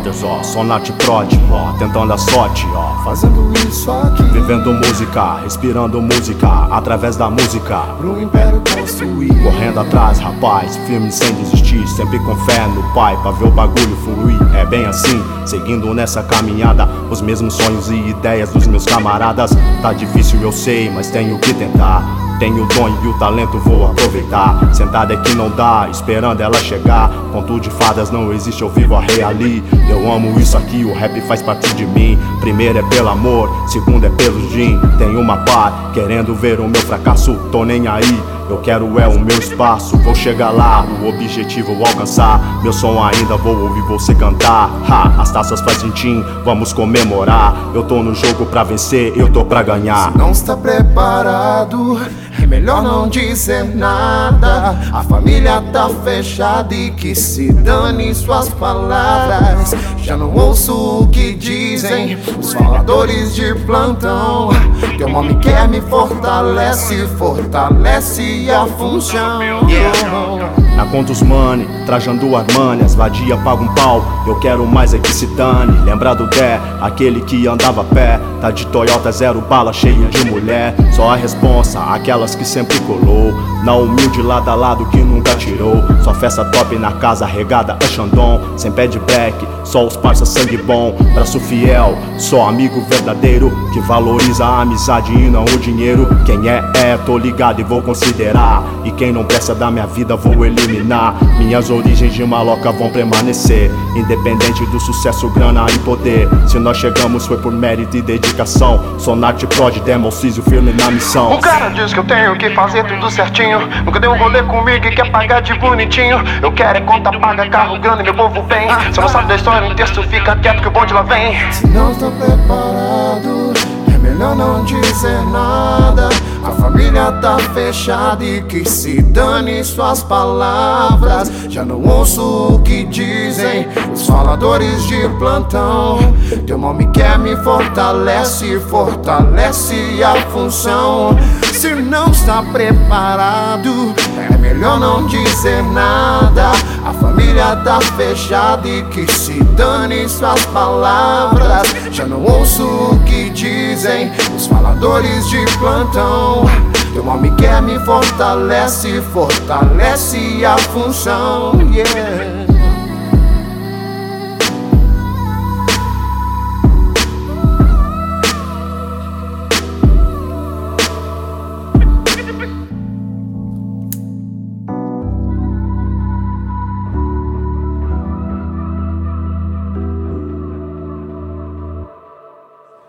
brothers, ó. Sonate prod, ó. Tentando a sorte, ó. Fazendo isso aqui. Vivendo música, respirando música. Através da música. Pro império construir. Correndo atrás, rapaz, firme sem desistir. Sempre com fé no pai pra ver o bagulho fluir. É bem assim, seguindo nessa caminhada. Os mesmos sonhos e ideias dos meus camaradas. Tá difícil, eu sei, mas tenho que tentar. Tenho o dom e o talento, vou aproveitar. Sentado é que não dá, esperando ela chegar. Conto de fadas não existe, eu vivo a reali. Eu amo isso aqui, o rap faz parte de mim. Primeiro é pelo amor, segundo é pelo gin. Tenho uma par, querendo ver o meu fracasso, tô nem aí. Eu quero é o meu espaço, vou chegar lá, o objetivo alcançar. Meu som ainda vou ouvir você cantar. Ha, as taças fazem tim, vamos comemorar. Eu tô no jogo pra vencer, eu tô pra ganhar. Se não está preparado, é melhor não dizer nada. A família tá fechada e que se dane suas palavras. Já não ouço o que dizem os faladores de plantão. Teu nome quer me fortalece, fortalece a função. Na conta os money, trajando Armani, as vadia paga um pau. Eu quero mais é que se dane. Lembra do Dé, aquele que andava a pé. Tá de Toyota zero bala, cheio de mulher. Só a responsa, aquelas que sempre colou. Na humilde lado a lado que nunca tirou. Só festa top na casa regada a Xandon. Sem pé de só os parça sangue bom. Braço fiel, só amigo verdadeiro. Que valoriza a amizade e não o dinheiro. Quem é, é, tô ligado e vou considerar. E quem não presta da minha vida, vou eliminar. Minhas origens de maloca vão permanecer. Independente do sucesso, grana e poder. Se nós chegamos foi por mérito e dedicação. Sonarte prod, demo, Císio, firme na missão. O cara diz que eu tenho que fazer tudo certinho. Nunca deu um rolê comigo e quer pagar de bonitinho. Eu quero é conta paga, carro grande, meu povo vem. Se não sabe da história, um texto fica quieto que o bonde lá vem. Se não está preparado, é melhor não dizer nada. Família tá fechada e que se dane suas palavras. Já não ouço o que dizem os faladores de plantão. Teu nome quer me fortalece, fortalece a função. Se não está preparado, é melhor não dizer nada. A família tá fechada e que se dane suas palavras. Já não ouço o que dizem os faladores de plantão. Teu nome quer me fortalece, fortalece a função. Yeah.